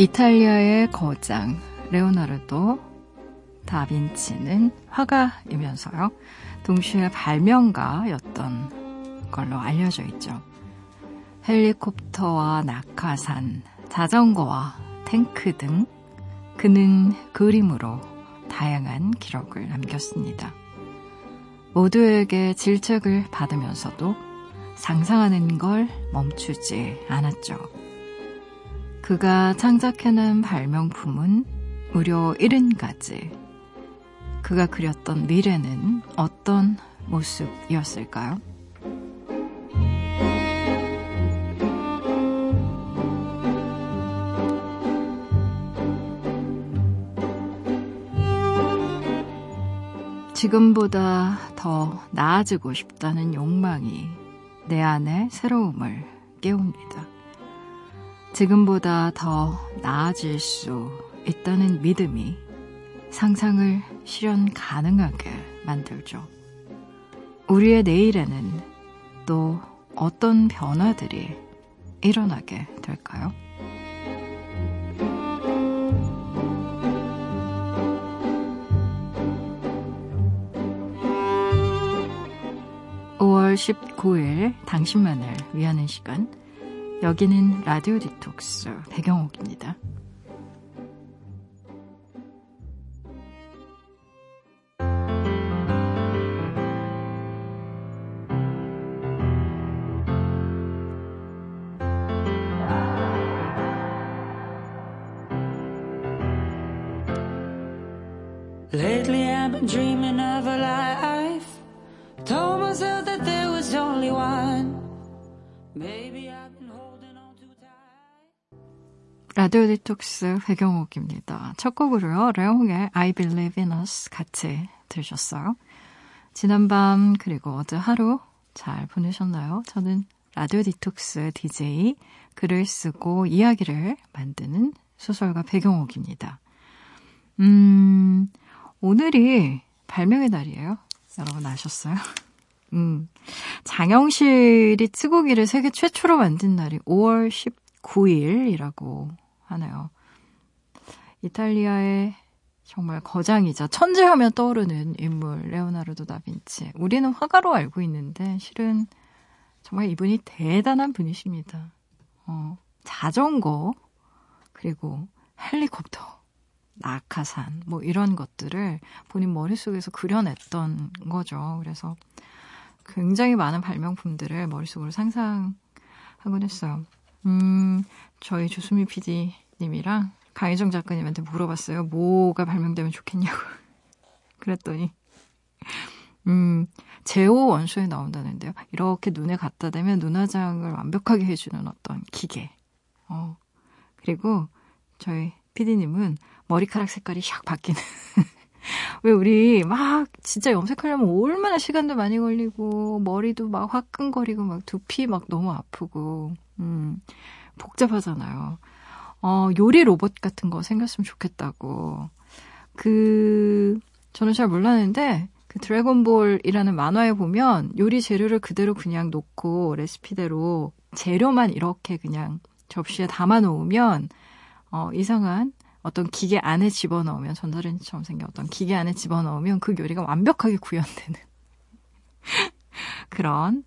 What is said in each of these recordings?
이탈리아의 거장 레오나르도 다빈치는 화가이면서요. 동시에 발명가였던 걸로 알려져 있죠. 헬리콥터와 낙하산, 자전거와 탱크 등 그는 그림으로 다양한 기록을 남겼습니다. 모두에게 질책을 받으면서도 상상하는 걸 멈추지 않았죠. 그가 창작해낸 발명품은 무려 70가지. 그가 그렸던 미래는 어떤 모습이었을까요? 지금보다 더 나아지고 싶다는 욕망이 내 안에 새로움을 깨웁니다. 지금보다 더 나아질 수 있다는 믿음이 상상을 실현 가능하게 만들죠. 우리의 내일에는 또 어떤 변화들이 일어나게 될까요? 5월 19일 당신만을 위하는 시간 여기는 라디오 디톡스 배경옥입니다. Lately I've been dreaming of a life. 라디오 디톡스 배경옥입니다. 첫 곡으로요. 레옹의 I Believe in Us 같이 들으셨어요. 지난밤 그리고 어제 하루 잘 보내셨나요? 저는 라디오 디톡스 DJ 글을 쓰고 이야기를 만드는 소설가 배경옥입니다. 음, 오늘이 발명의 날이에요. 여러분 아셨어요? 음. 장영실이 찌고기를 세계 최초로 만든 날이 5월 19일이라고 하네요. 이탈리아의 정말 거장이자 천재하면 떠오르는 인물 레오나르도 다빈치. 우리는 화가로 알고 있는데 실은 정말 이분이 대단한 분이십니다. 어, 자전거 그리고 헬리콥터 낙하산, 뭐 이런 것들을 본인 머릿속에서 그려냈던 거죠. 그래서 굉장히 많은 발명품들을 머릿속으로 상상하곤 했어요. 음, 저희 조수미 PD님이랑 강희정 작가님한테 물어봤어요. 뭐가 발명되면 좋겠냐고. 그랬더니, 음, 제오 원소에 나온다는데요. 이렇게 눈에 갖다 대면 눈화장을 완벽하게 해주는 어떤 기계. 어, 그리고 저희 PD님은 머리카락 색깔이 샥 바뀌는. 왜 우리 막 진짜 염색하려면 얼마나 시간도 많이 걸리고 머리도 막 화끈거리고 막 두피 막 너무 아프고 음 복잡하잖아요. 어 요리 로봇 같은 거 생겼으면 좋겠다고. 그 저는 잘 몰랐는데 그 드래곤볼이라는 만화에 보면 요리 재료를 그대로 그냥 놓고 레시피대로 재료만 이렇게 그냥 접시에 담아 놓으면 어 이상한 어떤 기계 안에 집어넣으면 전자레인지처럼 생긴 어떤 기계 안에 집어넣으면 그 요리가 완벽하게 구현되는 그런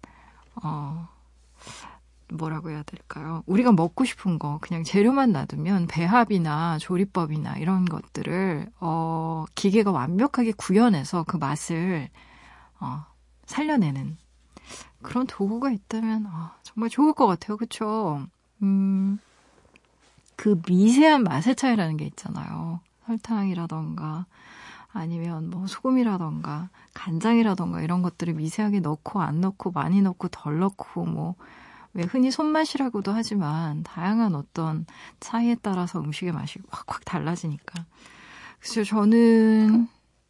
어 뭐라고 해야 될까요? 우리가 먹고 싶은 거 그냥 재료만 놔두면 배합이나 조리법이나 이런 것들을 어 기계가 완벽하게 구현해서 그 맛을 어 살려내는 그런 도구가 있다면 어, 정말 좋을 것 같아요. 그렇죠? 음. 그 미세한 맛의 차이라는 게 있잖아요. 설탕이라던가 아니면 뭐 소금이라던가 간장이라던가 이런 것들을 미세하게 넣고 안 넣고 많이 넣고 덜 넣고 뭐 왜 흔히 손맛이라고도 하지만 다양한 어떤 차이에 따라서 음식의 맛이 확확 달라지니까. 그래서 저는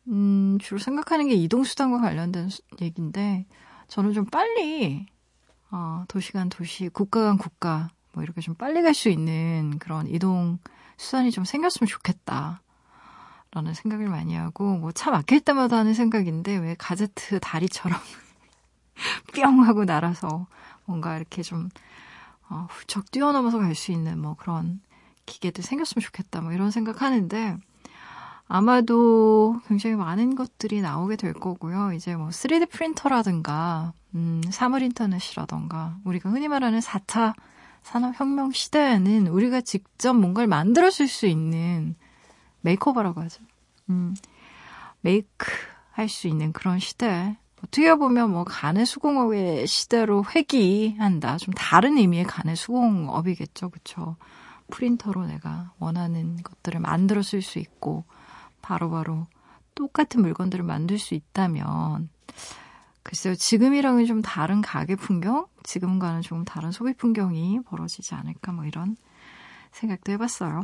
음, 주로 생각하는 게 이동 수단과 관련된 얘기인데 저는 좀 빨리 어, 도시 간 도시, 국가 간 국가 뭐 이렇게 좀 빨리 갈 수 있는 그런 이동 수단이 좀 생겼으면 좋겠다. 라는 생각을 많이 하고, 뭐 차 막힐 때마다 하는 생각인데, 왜 가제트 다리처럼 뿅 하고 날아서 뭔가 이렇게 좀, 어, 훌쩍 뛰어넘어서 갈 수 있는 뭐 그런 기계도 생겼으면 좋겠다. 뭐 이런 생각하는데 아마도 굉장히 많은 것들이 나오게 될 거고요. 이제 뭐 3D 프린터라든가 음, 사물 인터넷이라던가 우리가 흔히 말하는 4차 산업혁명 시대에는 우리가 직접 뭔가를 만들어줄 수 있는 make over라고 하죠. 음, make 할 수 있는 그런 시대. 어떻게 보면 뭐 가내 수공업의 시대로 회귀한다. 좀 다른 의미의 가내 수공업이겠죠. 그쵸? 프린터로 내가 원하는 것들을 만들어 쓸 수 있고 바로바로 바로 똑같은 물건들을 만들 수 있다면 글쎄요, 지금이랑은 좀 다른 가게 풍경, 지금과는 좀 다른 소비 풍경이 벌어지지 않을까 뭐 이런 생각도 해봤어요.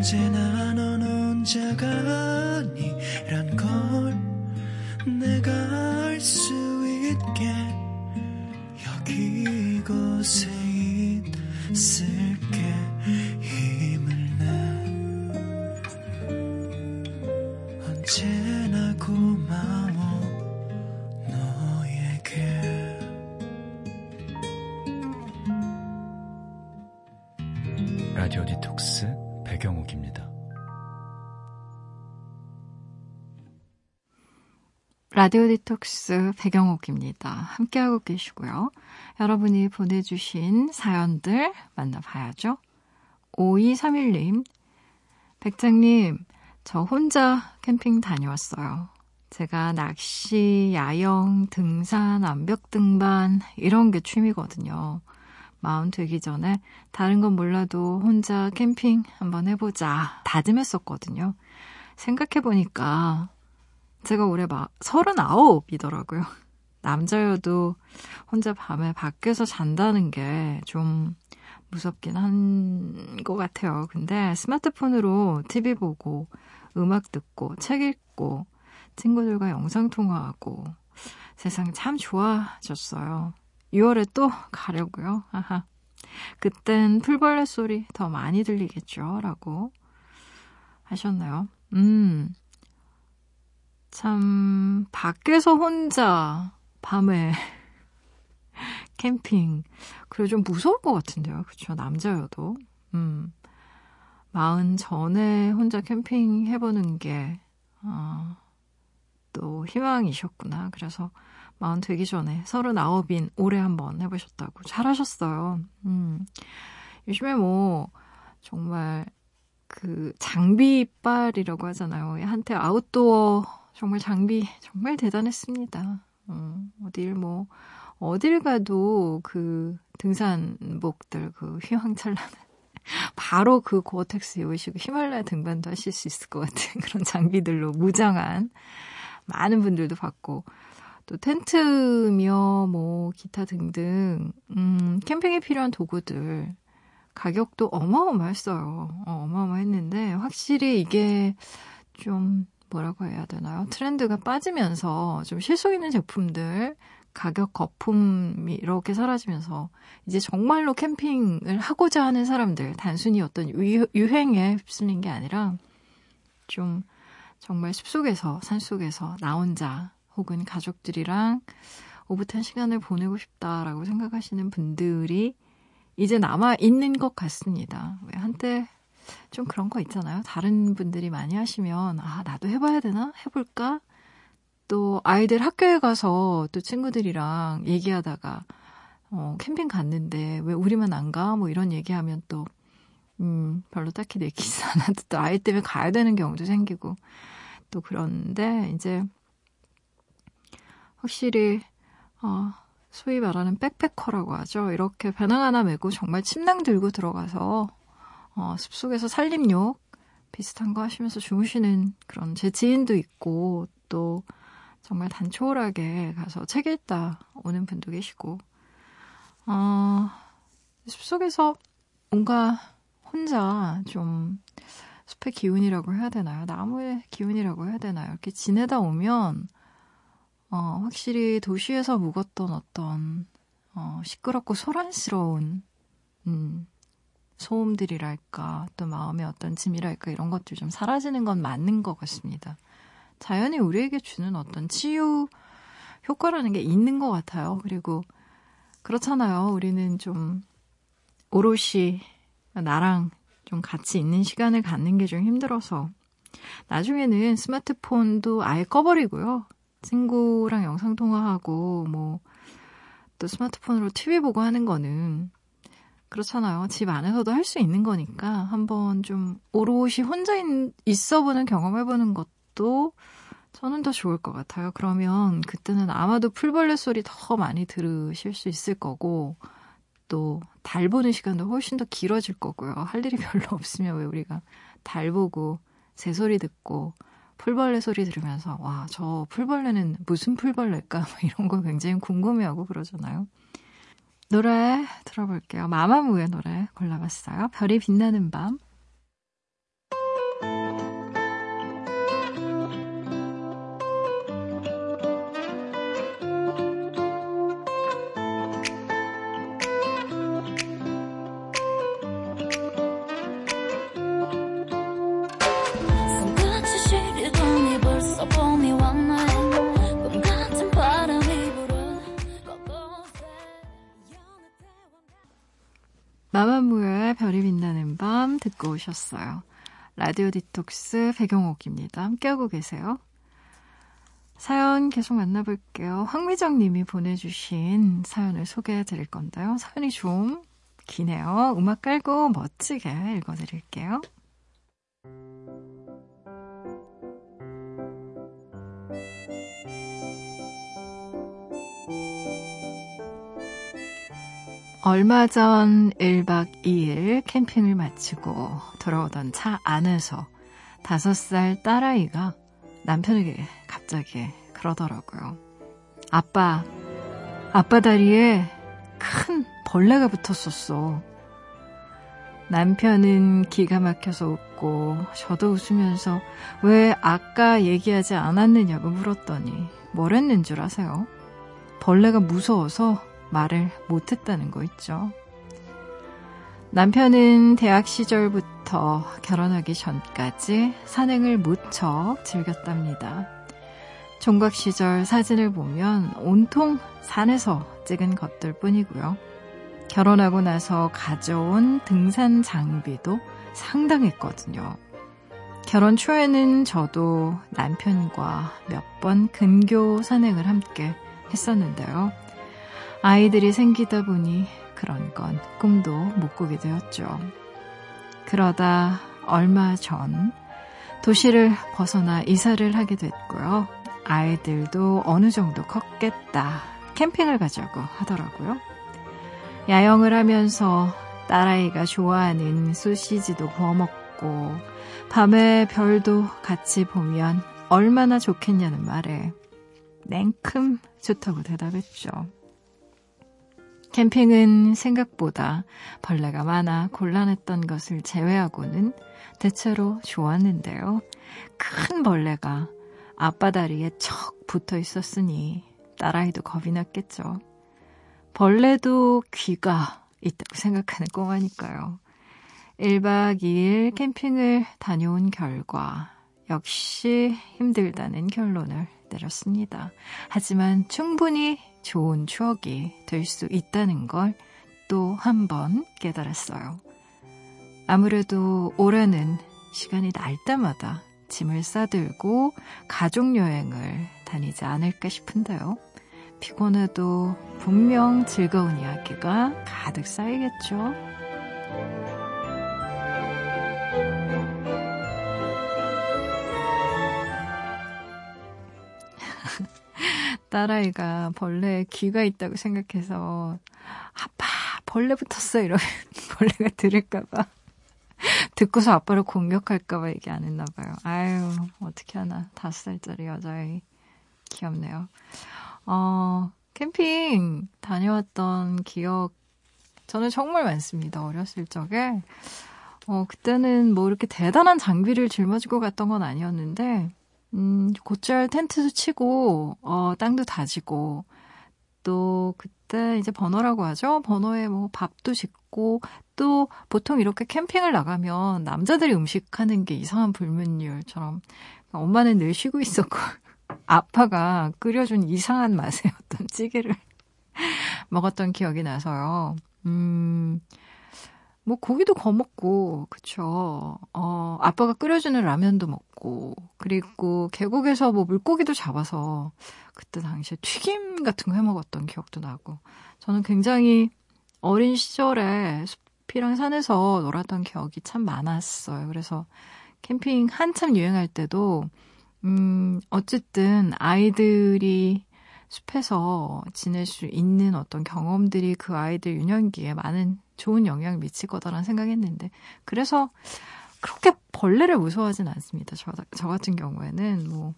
언제나 넌 혼자가 아니란 걸 내가 알 수 있게 라디오 디톡스 배경옥입니다. 함께하고 계시고요. 여러분이 보내주신 사연들 만나봐야죠. 5231님, 백장님, 저 혼자 캠핑 다녀왔어요. 제가 낚시, 야영, 등산, 암벽 등반, 이런 게 취미거든요. 마음 되기 전에 다른 건 몰라도 혼자 캠핑 한번 해보자 다짐했었거든요. 생각해보니까 제가 올해 막 39이더라고요. 남자여도 혼자 밤에 밖에서 잔다는 게 좀 무섭긴 한 것 같아요. 근데 스마트폰으로 TV 보고, 음악 듣고, 책 읽고, 친구들과 영상통화하고, 세상이 참 좋아졌어요. 6월에 또 가려고요. 아하. 그땐 풀벌레 소리 더 많이 들리겠죠. 라고 하셨나요? 음. 참, 밖에서 혼자 밤에 캠핑. 그래, 좀 무서울 것 같은데요. 그쵸. 남자여도. 음. 마흔 전에 혼자 캠핑 해보는 게, 어, 또 희망이셨구나. 그래서 마흔 되기 전에 서른아홉인 올해 한번 해보셨다고. 잘하셨어요. 음. 요즘에 뭐, 정말 그 장비빨이라고 하잖아요. 한때 아웃도어 정말 장비 정말 대단했습니다. 어, 어딜 뭐 어딜 가도 그 등산복들 그 휘황찬란한 바로 그 고어텍스 입으시고 히말라야 등반도 하실 수 있을 것 같은 그런 장비들로 무장한 많은 분들도 봤고 또 텐트며 뭐 기타 등등 음, 캠핑에 필요한 도구들 가격도 어마어마했어요. 어, 어마어마했는데 확실히 이게 좀 뭐라고 해야 되나요? 트렌드가 빠지면서 좀 실속 있는 제품들, 가격 거품이 이렇게 사라지면서 이제 정말로 캠핑을 하고자 하는 사람들, 단순히 어떤 유행에 휩쓸린 게 아니라 좀 정말 숲속에서, 산속에서 나 혼자 혹은 가족들이랑 오붓한 시간을 보내고 싶다라고 생각하시는 분들이 이제 남아 있는 것 같습니다. 왜 한때 좀 그런 거 있잖아요. 다른 분들이 많이 하시면, 아, 나도 해봐야 되나? 해볼까? 또 아이들 학교에 가서 또 친구들이랑 얘기하다가, 어, 캠핑 갔는데 왜 우리만 안 가? 뭐 이런 얘기하면 또, 음, 별로 딱히 내키지 않아도 또 아이 때문에 가야 되는 경우도 생기고, 또 그런데 이제, 확실히, 어, 소위 말하는 백패커라고 하죠. 이렇게 배낭 하나 메고 정말 침낭 들고 들어가서 어, 숲속에서 살림욕 비슷한 거 하시면서 주무시는 그런 제 지인도 있고 또 정말 단촐하게 가서 책 읽다 오는 분도 계시고 어, 숲속에서 뭔가 혼자 좀 숲의 기운이라고 해야 되나요? 나무의 기운이라고 해야 되나요? 이렇게 지내다 오면, 어, 확실히 도시에서 묵었던 어떤, 어, 시끄럽고 소란스러운, 음, 소음들이랄까, 또 마음의 어떤 짐이랄까, 이런 것들 좀 사라지는 건 맞는 것 같습니다. 자연이 우리에게 주는 어떤 치유 효과라는 게 있는 것 같아요. 그리고, 그렇잖아요. 우리는 좀, 오롯이 나랑 좀 같이 있는 시간을 갖는 게 좀 힘들어서 나중에는 스마트폰도 아예 꺼버리고요. 친구랑 영상통화하고 뭐 또 스마트폰으로 TV 보고 하는 거는 그렇잖아요. 집 안에서도 할 수 있는 거니까 한번 좀 오롯이 혼자 있, 어 보는 경험해 보는 것도 저는 더 좋을 것 같아요. 그러면 그때는 아마도 풀벌레 소리 더 많이 들으실 수 있을 거고 또 달 보는 시간도 훨씬 더 길어질 거고요. 할 일이 별로 없으면 왜 우리가 달 보고 새 소리 듣고 풀벌레 소리 들으면서 와, 저 풀벌레는 무슨 풀벌레일까? 이런 거 굉장히 궁금해하고 그러잖아요. 노래 들어볼게요. 마마무의 노래 골라봤어요. 별이 빛나는 밤. 마마무의 별이 빛나는 밤 듣고 오셨어요. 라디오 디톡스 배경옥입니다. 함께하고 계세요. 사연 계속 만나볼게요. 황미정 님이 보내주신 사연을 소개해 드릴 건데요. 사연이 좀 기네요. 음악 깔고 멋지게 읽어 드릴게요. 얼마 전 1박 2일 캠핑을 마치고 돌아오던 차 안에서 5살 딸아이가 남편에게 갑자기 그러더라고요. 아빠, 아빠 다리에 큰 벌레가 붙었었어. 남편은 기가 막혀서 웃고 저도 웃으면서 왜 아까 얘기하지 않았느냐고 물었더니 뭘 했는 줄 아세요? 벌레가 무서워서 말을 못했다는 거 있죠. 남편은 대학 시절부터 결혼하기 전까지 산행을 무척 즐겼답니다. 종각 시절 사진을 보면 온통 산에서 찍은 것들 뿐이고요. 결혼하고 나서 가져온 등산 장비도 상당했거든요. 결혼 초에는 저도 남편과 몇 번 근교 산행을 함께 했었는데요. 아이들이 생기다 보니 그런 건 꿈도 못 꾸게 되었죠. 그러다 얼마 전 도시를 벗어나 이사를 하게 됐고요. 아이들도 어느 정도 컸겠다. 캠핑을 가자고 하더라고요. 야영을 하면서 딸아이가 좋아하는 소시지도 구워 먹고 밤에 별도 같이 보면 얼마나 좋겠냐는 말에 냉큼 좋다고 대답했죠. 캠핑은 생각보다 벌레가 많아 곤란했던 것을 제외하고는 대체로 좋았는데요. 큰 벌레가 앞바다리에 척 붙어 있었으니 딸아이도 겁이 났겠죠. 벌레도 귀가 있다고 생각하는 꼬마니까요. 1박 2일 캠핑을 다녀온 결과 역시 힘들다는 결론을 내렸습니다. 하지만 충분히 좋은 추억이 될 수 있다는 걸 또 한 번 깨달았어요. 아무래도 올해는 시간이 날 때마다 짐을 싸들고 가족 여행을 다니지 않을까 싶은데요. 피곤해도 분명 즐거운 이야기가 가득 쌓이겠죠. 딸아이가 벌레에 귀가 있다고 생각해서 아빠 벌레 붙었어 이러면 벌레가 들을까봐 듣고서 아빠를 공격할까봐 얘기 안 했나 봐요. 아유 어떻게 하나 다섯 살짜리 여자애 귀엽네요. 어 캠핑 다녀왔던 기억 저는 정말 많습니다. 어렸을 적에. 어, 그때는 뭐 이렇게 대단한 장비를 짊어지고 갔던 건 아니었는데, 음, 곧잘 텐트도 치고, 어, 땅도 다지고, 또 그때 이제 버너라고 하죠. 버너에 뭐 밥도 짓고, 또 보통 이렇게 캠핑을 나가면 남자들이 음식하는 게 이상한 불문율처럼 엄마는 늘 쉬고 있었고, 아빠가 끓여준 이상한 맛의 어떤 찌개를 먹었던 기억이 나서요. 음, 뭐 고기도 거먹고 그쵸. 어, 아빠가 끓여주는 라면도 먹고 그리고 계곡에서 뭐 물고기도 잡아서 그때 당시에 튀김 같은 거 해 먹었던 기억도 나고 저는 굉장히 어린 시절에 숲이랑 산에서 놀았던 기억이 참 많았어요. 그래서 캠핑 한참 유행할 때도 음, 어쨌든 아이들이 숲에서 지낼 수 있는 어떤 경험들이 그 아이들 유년기에 많은 좋은 영향을 미칠 거다라는 생각했는데 그래서 그렇게 벌레를 무서워하진 않습니다. 저, 저 같은 경우에는 뭐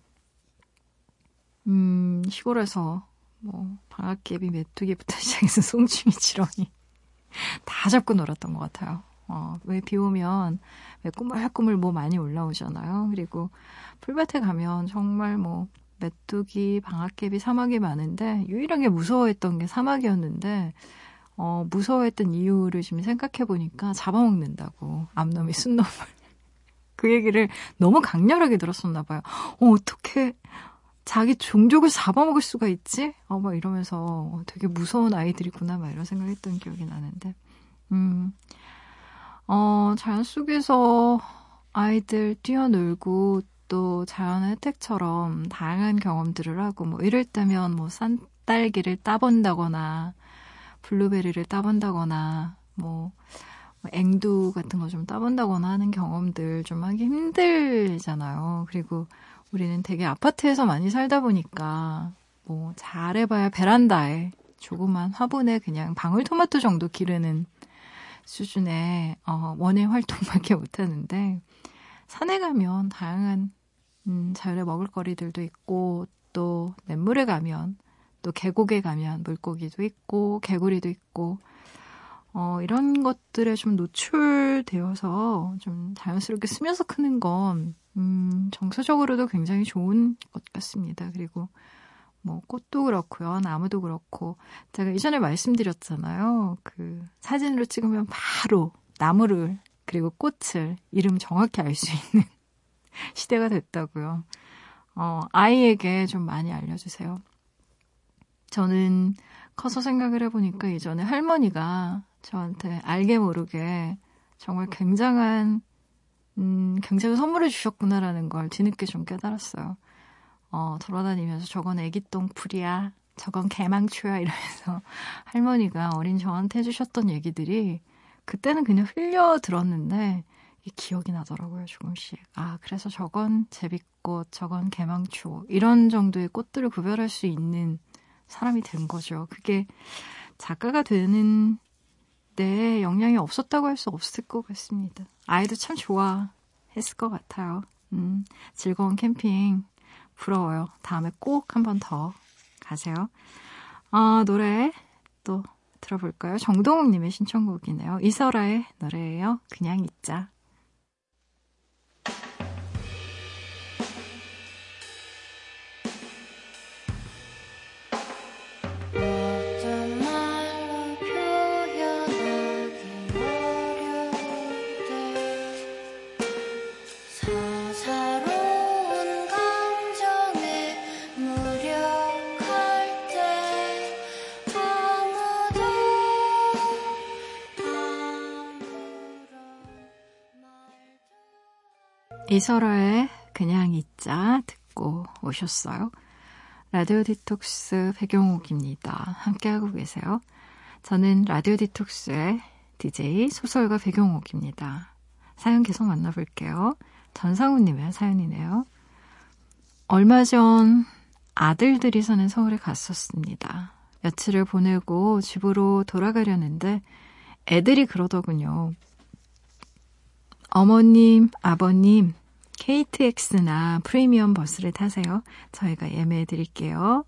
음, 시골에서 뭐 방앗개비, 메뚜기부터 시작해서 송충이, 지렁이 다 잡고 놀았던 것 같아요. 어, 왜 비 오면 왜 꾸물꾸물 뭐 많이 올라오잖아요. 그리고 풀밭에 가면 정말 뭐 메뚜기, 방앗개비, 사막이 많은데 유일하게 무서워했던 게 사막이었는데 어, 무서워했던 이유를 지금 생각해 보니까 잡아먹는다고 암놈이 순놈을 그 얘기를 너무 강렬하게 들었었나 봐요. 어, 어떻게 자기 종족을 잡아먹을 수가 있지? 어, 막 이러면서 어, 되게 무서운 아이들이구나 막 이런 생각했던 기억이 나는데 음. 어, 자연 속에서 아이들 뛰어놀고 또 자연의 혜택처럼 다양한 경험들을 하고 뭐 이럴 때면 뭐 산딸기를 따본다거나 블루베리를 따본다거나 뭐, 뭐 앵두 같은 거 좀 따본다거나 하는 경험들 좀 하기 힘들잖아요. 그리고 우리는 되게 아파트에서 많이 살다 보니까 뭐 잘해봐야 베란다에 조그만 화분에 그냥 방울토마토 정도 기르는 수준의 어, 원예 활동밖에 못하는데 산에 가면 다양한 음, 자연의 먹을거리들도 있고 또 냇물에 가면 또 계곡에 가면 물고기도 있고 개구리도 있고 어, 이런 것들에 좀 노출되어서 좀 자연스럽게 스며서 크는 건 음, 정서적으로도 굉장히 좋은 것 같습니다. 그리고 뭐 꽃도 그렇고요. 나무도 그렇고 제가 이전에 말씀드렸잖아요. 그 사진으로 찍으면 바로 나무를 그리고 꽃을 이름 정확히 알 수 있는 시대가 됐다고요. 어, 아이에게 좀 많이 알려주세요. 저는 커서 생각을 해보니까 이전에 할머니가 저한테 알게 모르게 정말 굉장한, 음, 굉장히 선물을 주셨구나라는 걸 뒤늦게 좀 깨달았어요. 어, 돌아다니면서 저건 애기똥 풀이야. 저건 개망초야. 이러면서 할머니가 어린 저한테 해주셨던 얘기들이 그때는 그냥 흘려 들었는데 기억이 나더라고요, 조금씩. 아, 그래서 저건 제비꽃, 저건 개망초. 이런 정도의 꽃들을 구별할 수 있는 사람이 된 거죠. 그게 작가가 되는 데 영향이 없었다고 할 수 없을 것 같습니다. 아이도 참 좋아했을 것 같아요. 음, 즐거운 캠핑 부러워요. 다음에 꼭 한 번 더 가세요. 어, 노래 또 들어볼까요? 정동욱님의 신청곡이네요. 이설아의 노래예요. 그냥 있자. 이설아의 그냥 있자 듣고 오셨어요. 라디오 디톡스 배경옥입니다. 함께하고 계세요. 저는 라디오 디톡스의 DJ 소설가 배경옥입니다. 사연 계속 만나볼게요. 전상우님의 사연이네요. 얼마 전 아들들이 사는 서울에 갔었습니다. 며칠을 보내고 집으로 돌아가려는데 애들이 그러더군요. 어머님, 아버님, KTX나 프리미엄 버스를 타세요. 저희가 예매해 드릴게요.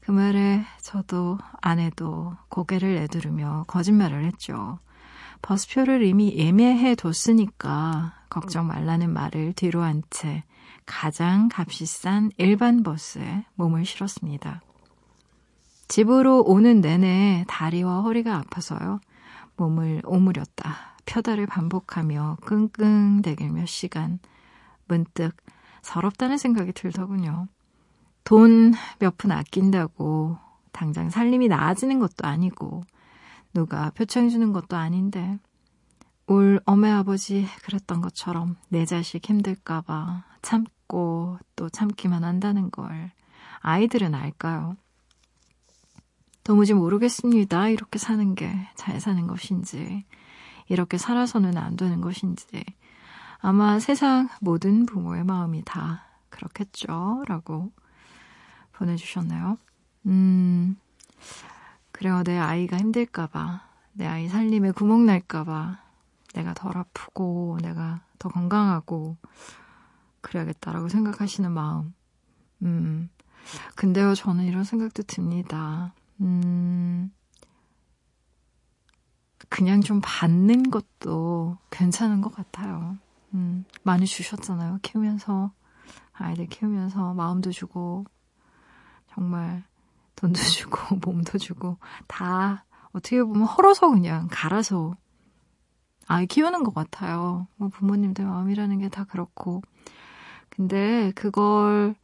그 말에 저도 아내도 고개를 내두르며 거짓말을 했죠. 버스표를 이미 예매해 뒀으니까 걱정 말라는 말을 뒤로 한 채 가장 값이 싼 일반 버스에 몸을 실었습니다. 집으로 오는 내내 다리와 허리가 아파서요. 몸을 오므렸다 펴다를 반복하며 끙끙대길 몇 시간 문득 서럽다는 생각이 들더군요. 돈 몇 푼 아낀다고 당장 살림이 나아지는 것도 아니고 누가 표창해주는 것도 아닌데 올 어메 아버지 그랬던 것처럼 내 자식 힘들까봐 참고 또 참기만 한다는 걸 아이들은 알까요? 도무지 모르겠습니다. 이렇게 사는 게 잘 사는 것인지, 이렇게 살아서는 안 되는 것인지. 아마 세상 모든 부모의 마음이 다 그렇겠죠. 라고 보내주셨나요? 음, 그래요. 내 아이가 힘들까봐, 내 아이 살림에 구멍 날까봐, 내가 덜 아프고, 내가 더 건강하고, 그래야겠다라고 생각하시는 마음. 음, 근데요, 저는 이런 생각도 듭니다. 음, 그냥 좀 받는 것도 괜찮은 것 같아요. 음, 많이 주셨잖아요. 키우면서, 아이들 키우면서 마음도 주고, 정말 돈도 주고, 몸도 주고, 다 어떻게 보면 헐어서 그냥 갈아서 아이 키우는 것 같아요. 뭐 부모님들 마음이라는 게 다 그렇고. 근데 그걸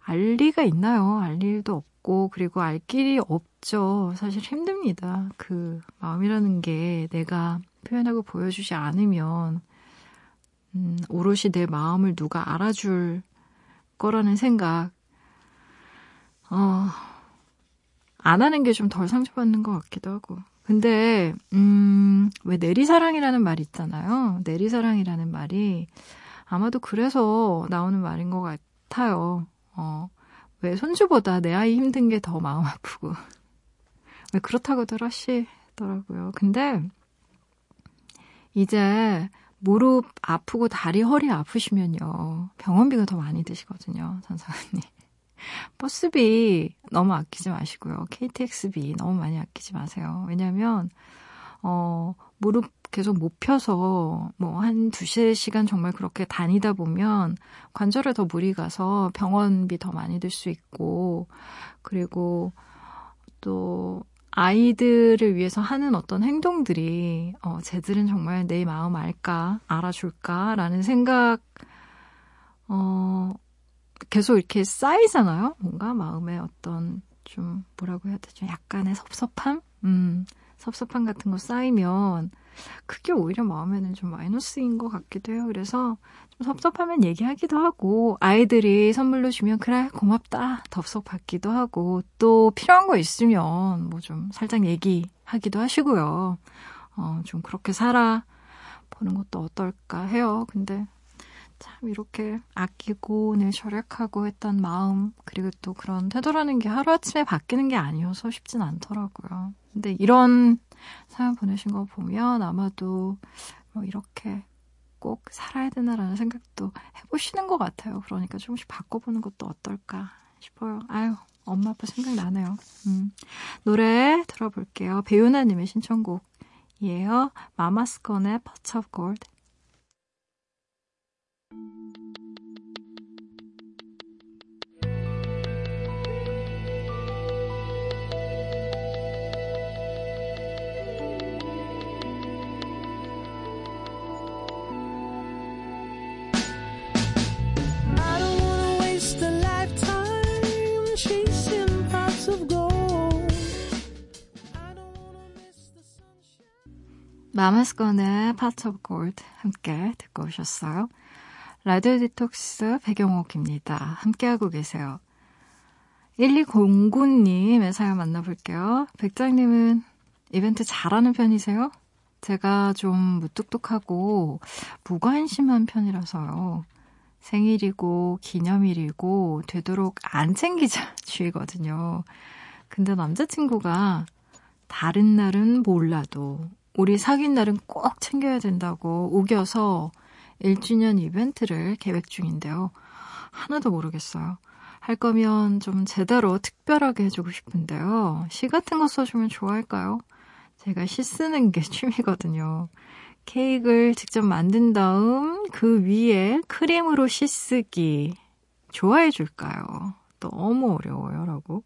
알 리가 있나요? 알 일도 없고, 그리고 알 길이 없죠. 사실 힘듭니다. 그 마음이라는 게 내가 표현하고 보여주지 않으면, 음, 오롯이 내 마음을 누가 알아줄 거라는 생각, 어, 안 하는 게 좀 덜 상처받는 것 같기도 하고. 근데, 음, 왜 내리사랑이라는 말이 있잖아요. 내리사랑이라는 말이 아마도 그래서 나오는 말인 것 같아요. 어, 왜 손주보다 내 아이 힘든 게 더 마음 아프고. 왜 그렇다고들 하시더라고요. 근데 이제 무릎 아프고 다리 허리 아프시면요. 병원비가 더 많이 드시거든요. 전사관님. 버스비 너무 아끼지 마시고요. KTX비 너무 많이 아끼지 마세요. 왜냐면, 어, 무릎 계속 못 펴서 뭐 한 두세 시간 정말 그렇게 다니다 보면 관절에 더 무리 가서 병원비 더 많이 들 수 있고 그리고 또 아이들을 위해서 하는 어떤 행동들이 어 쟤들은 정말 내 마음 알까 알아줄까라는 생각 어 계속 이렇게 쌓이잖아요. 뭔가 마음에 어떤 좀 뭐라고 해야 되죠? 약간의 섭섭함? 음, 섭섭함 같은 거 쌓이면 그게 오히려 마음에는 좀 마이너스인 것 같기도 해요. 그래서 좀 섭섭하면 얘기하기도 하고, 아이들이 선물로 주면, 그래, 고맙다. 덥석 받기도 하고, 또 필요한 거 있으면 뭐 좀 살짝 얘기하기도 하시고요. 어, 좀 그렇게 살아 보는 것도 어떨까 해요. 근데 참 이렇게 아끼고 늘 절약하고 했던 마음 그리고 또 그런 태도라는 게 하루아침에 바뀌는 게 아니어서 쉽진 않더라고요. 근데 이런 사연 보내신 거 보면 아마도 뭐 이렇게 꼭 살아야 되나라는 생각도 해보시는 것 같아요. 그러니까 조금씩 바꿔보는 것도 어떨까 싶어요. 아유, 엄마 아빠 생각나네요. 음. 노래 들어볼게요. 배우나님의 신청곡이에요. 마마스건의 Pot of Gold. 마마스건의 Part of Gold 함께 듣고 오셨어요. 라디오 디톡스 배경옥입니다. 함께하고 계세요. 1209님의 사연 만나볼게요. 백장님은 이벤트 잘하는 편이세요? 제가 좀 무뚝뚝하고 무관심한 편이라서요. 생일이고 기념일이고 되도록 안 챙기자 주의거든요. 근데 남자친구가 다른 날은 몰라도 우리 사귄 날은 꼭 챙겨야 된다고 우겨서 1주년 이벤트를 계획 중인데요. 하나도 모르겠어요. 할 거면 좀 제대로 특별하게 해주고 싶은데요. 시 같은 거 써주면 좋아할까요? 제가 시 쓰는 게 취미거든요. 케이크를 직접 만든 다음 그 위에 크림으로 시 쓰기 좋아해 줄까요? 너무 어려워요. 라고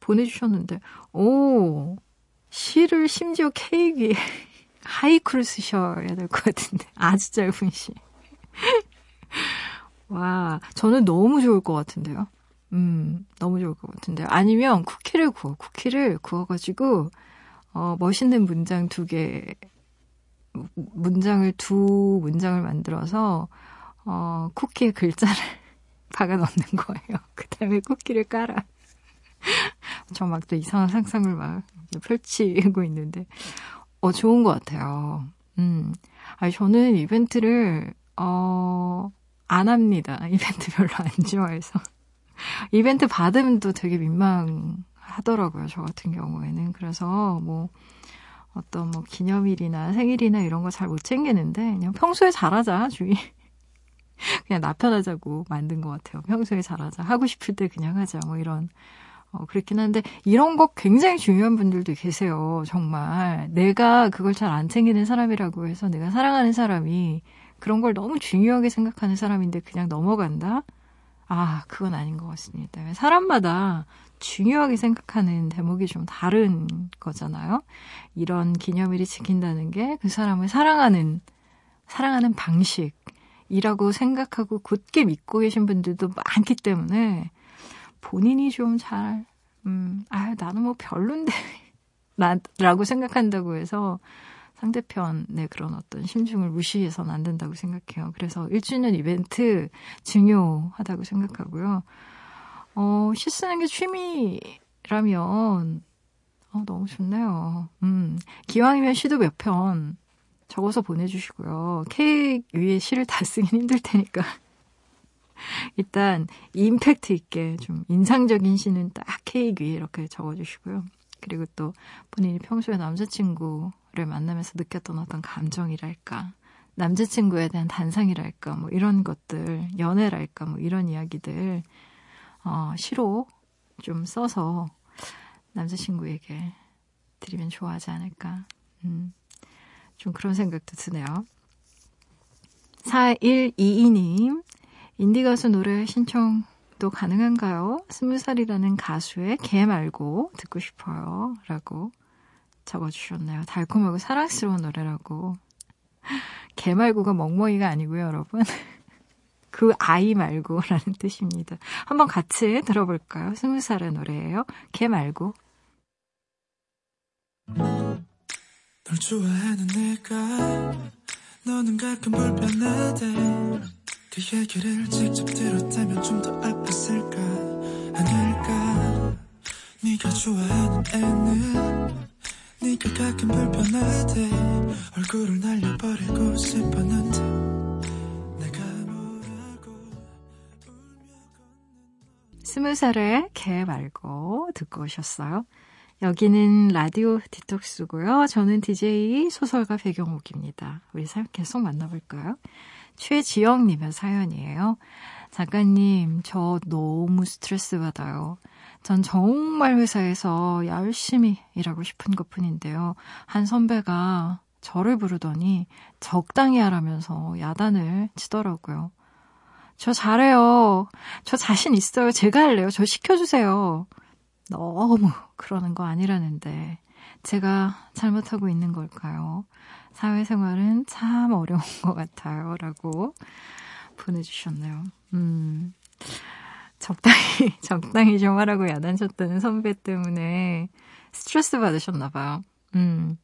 보내주셨는데, 오, 시를 심지어 케이크에 하이쿠를 쓰셔야 될 것 같은데. 아주 짧은 시. 와, 저는 너무 좋을 것 같은데요. 음, 너무 좋을 것 같은데요. 아니면 쿠키를 구워. 쿠키를 구워가지고, 어, 멋있는 문장 두 개, 문장을 두 문장을 만들어서, 어, 쿠키에 글자를 박아 넣는 거예요. 그 다음에 쿠키를 깔아. 저 막 또 이상한 상상을 막 펼치고 있는데, 어, 좋은 것 같아요. 음. 아니, 저는 이벤트를, 어, 안 합니다. 이벤트 별로 안 좋아해서. 이벤트 받으면 또 되게 민망하더라고요. 저 같은 경우에는. 그래서 뭐, 어떤 뭐 기념일이나 생일이나 이런 거 잘 못 챙기는데, 그냥 평소에 잘하자, 주의. 그냥 나 편하자고 만든 것 같아요. 평소에 잘하자. 하고 싶을 때 그냥 하자. 뭐 이런. 어, 그렇긴 한데, 이런 거 굉장히 중요한 분들도 계세요. 정말. 내가 그걸 잘 안 챙기는 사람이라고 해서 내가 사랑하는 사람이 그런 걸 너무 중요하게 생각하는 사람인데 그냥 넘어간다? 아, 그건 아닌 것 같습니다. 사람마다 중요하게 생각하는 대목이 좀 다른 거잖아요. 이런 기념일이 지킨다는 게 그 사람을 사랑하는, 사랑하는 방식이라고 생각하고 굳게 믿고 계신 분들도 많기 때문에 본인이 좀 잘, 음, 아, 나는 뭐 별론데, 라고 생각한다고 해서 상대편의 그런 어떤 심중을 무시해서는 안 된다고 생각해요. 그래서 1주년 이벤트 중요하다고 생각하고요. 어, 시 쓰는 게 취미라면, 어, 너무 좋네요. 음, 기왕이면 시도 몇 편 적어서 보내주시고요. 케이크 위에 시를 다 쓰긴 힘들 테니까. 일단 임팩트 있게 좀 인상적인 시는 딱 케이크 위에 이렇게 적어주시고요. 그리고 또 본인이 평소에 남자친구를 만나면서 느꼈던 어떤 감정이랄까, 남자친구에 대한 단상이랄까, 뭐 이런 것들, 연애랄까, 뭐 이런 이야기들, 어, 시로 좀 써서 남자친구에게 드리면 좋아하지 않을까. 음, 좀 그런 생각도 드네요. 4122님, 인디 가수 노래 신청도 가능한가요? 스무 살이라는 가수의 개 말고 듣고 싶어요. 라고 적어주셨네요. 달콤하고 사랑스러운 노래라고. 개 말고가 멍멍이가 아니고요, 여러분. 그 아이 말고라는 뜻입니다. 한번 같이 들어볼까요? 스무 살의 노래예요. 개 말고. 널 좋아하는 내가 너는 가끔 불편하대 그 얘기를 직접 들었다면 좀 더 아팠을까 아닐까 네가 좋아하는 애는 네가 가끔 불편하대 얼굴을 날려버리고 싶었는데 내가 뭐라고 스무 살에 개 말고 듣고 오셨어요. 여기는 라디오 디톡스고요. 저는 DJ 소설가 배경옥입니다. 우리 사연 계속 만나볼까요? 최지영님의 사연이에요. 작가님, 저 너무 스트레스 받아요. 전 정말 회사에서 열심히 일하고 싶은 것 뿐인데요. 한 선배가 저를 부르더니 적당히 하라면서 야단을 치더라고요. 저 잘해요. 저 자신 있어요. 제가 할래요. 저 시켜주세요. 너무 그러는 거 아니라는데 제가 잘못하고 있는 걸까요? 사회생활은 참 어려운 것 같아요. 라고 보내주셨네요. 음, 적당히, 적당히 좀 하라고 야단쳤다는 선배 때문에 스트레스 받으셨나봐요. 음,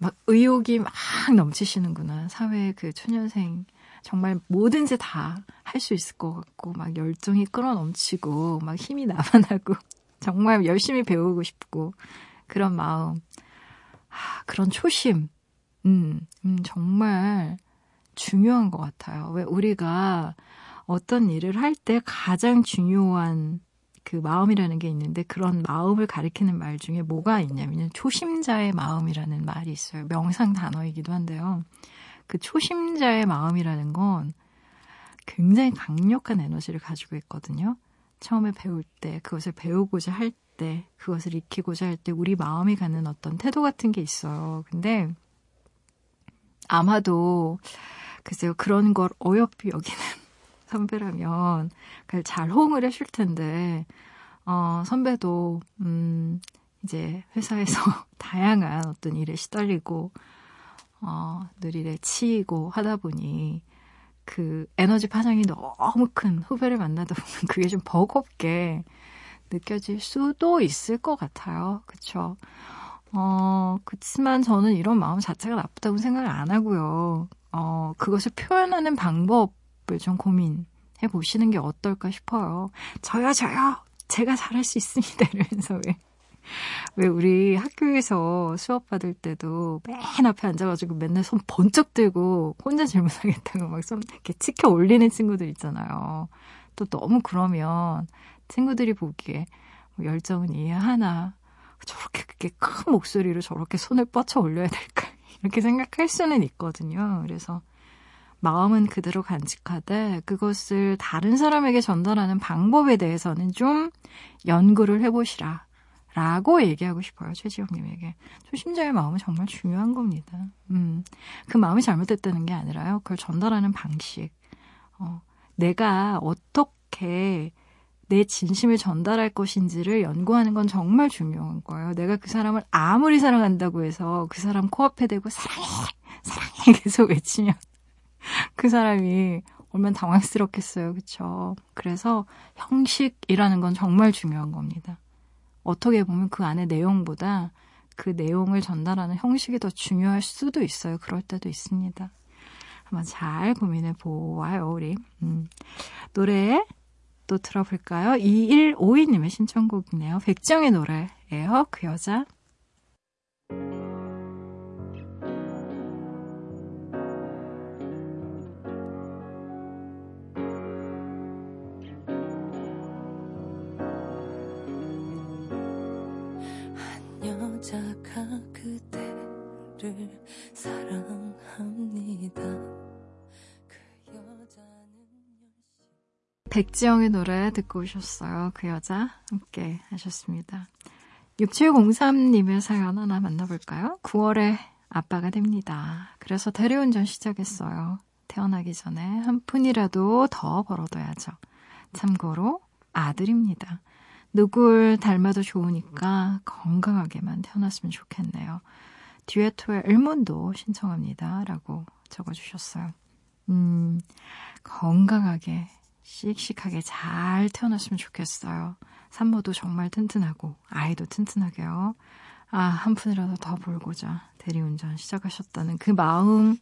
막 의욕이 막 넘치시는구나. 사회 그 초년생. 정말 뭐든지 다 할 수 있을 것 같고, 막 열정이 끌어 넘치고, 막 힘이 나만하고, 정말 열심히 배우고 싶고, 그런 마음. 아, 그런 초심. 음, 음, 정말 중요한 것 같아요. 왜 우리가 어떤 일을 할 때 가장 중요한 그 마음이라는 게 있는데 그런 마음을 가리키는 말 중에 뭐가 있냐면 초심자의 마음이라는 말이 있어요. 명상 단어이기도 한데요. 그 초심자의 마음이라는 건 굉장히 강력한 에너지를 가지고 있거든요. 처음에 배울 때, 그것을 배우고자 할 때, 그것을 익히고자 할 때, 우리 마음이 갖는 어떤 태도 같은 게 있어요. 근데, 아마도, 글쎄요, 그런 걸 어여삐 여기는 선배라면, 잘 호응을 해줄 텐데, 어, 선배도, 음, 이제 회사에서 다양한 어떤 일에 시달리고, 어, 늘 일에 치이고 하다 보니, 그 에너지 파장이 너무 큰 후배를 만나다 보면 그게 좀 버겁게 느껴질 수도 있을 것 같아요. 그쵸? 어, 그렇지만 저는 이런 마음 자체가 나쁘다고 생각을 안 하고요. 어, 그것을 표현하는 방법을 좀 고민해 보시는 게 어떨까 싶어요. 저요, 저요! 제가 잘할 수 있습니다. 이러면서 왜. 왜 우리 학교에서 수업 받을 때도 맨 앞에 앉아가지고 맨날 손 번쩍 들고 혼자 질문하겠다고 막 손 이렇게 치켜 올리는 친구들 있잖아요. 또 너무 그러면 친구들이 보기에 뭐 열정은 이해하나 저렇게 그게 큰 목소리로 저렇게 손을 뻗쳐 올려야 될까 이렇게 생각할 수는 있거든요. 그래서 마음은 그대로 간직하되 그것을 다른 사람에게 전달하는 방법에 대해서는 좀 연구를 해보시라. 라고 얘기하고 싶어요, 최지영님에게. 초심자의 마음은 정말 중요한 겁니다. 음, 그 마음이 잘못됐다는 게 아니라요. 그걸 전달하는 방식. 어, 내가 어떻게 내 진심을 전달할 것인지를 연구하는 건 정말 중요한 거예요. 내가 그 사람을 아무리 사랑한다고 해서 그 사람 코앞에 대고 사랑해! 사랑해! 계속 외치면 그 사람이 얼마나 당황스럽겠어요. 그쵸? 그래서 형식이라는 건 정말 중요한 겁니다. 어떻게 보면 그 안에 내용보다 그 내용을 전달하는 형식이 더 중요할 수도 있어요. 그럴 때도 있습니다. 한번 잘 고민해 보아요, 우리. 음. 노래 또 들어볼까요? 2152님의 신청곡이네요. 백정의 노래예요. 그 여자. 백지영의 노래 듣고 오셨어요. 그 여자 함께 하셨습니다. 6703님의 사연 하나 만나볼까요? 9월에 아빠가 됩니다. 그래서 대리운전 시작했어요. 태어나기 전에 한 푼이라도 더 벌어둬야죠. 참고로 아들입니다. 누굴 닮아도 좋으니까 건강하게만 태어났으면 좋겠네요. 듀에토의 을문도 신청합니다. 라고 적어주셨어요. 음, 건강하게 씩씩하게 잘 태어났으면 좋겠어요. 산모도 정말 튼튼하고 아이도 튼튼하게요. 아, 한 푼이라도 더 벌고자 대리운전 시작하셨다는 그 마음.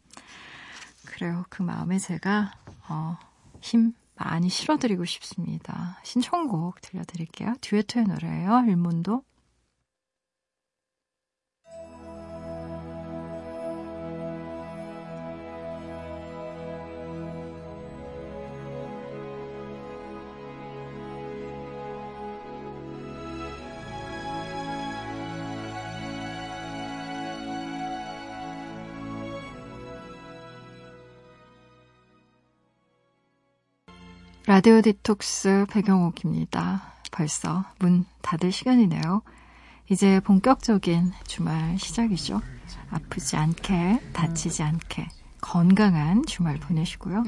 그래요. 그 마음에 제가 어, 힘 많이 실어드리고 싶습니다. 신청곡 들려드릴게요. 듀에토의 노래예요. 일문도. 라디오 디톡스 배경옥입니다. 벌써 문 닫을 시간이네요. 이제 본격적인 주말 시작이죠. 아프지 않게, 다치지 않게, 건강한 주말 보내시고요.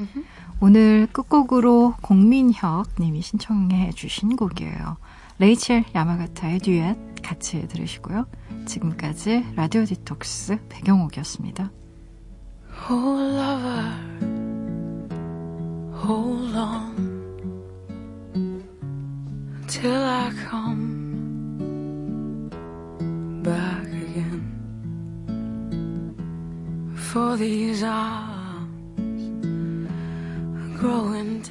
오늘 끝곡으로 공민혁 님이 신청해 주신 곡이에요. 레이첼 야마가타의 듀엣 같이 들으시고요. 지금까지 라디오 디톡스 배경옥이었습니다. Oh, lover, hold on. Till I come back again. For these arms are growing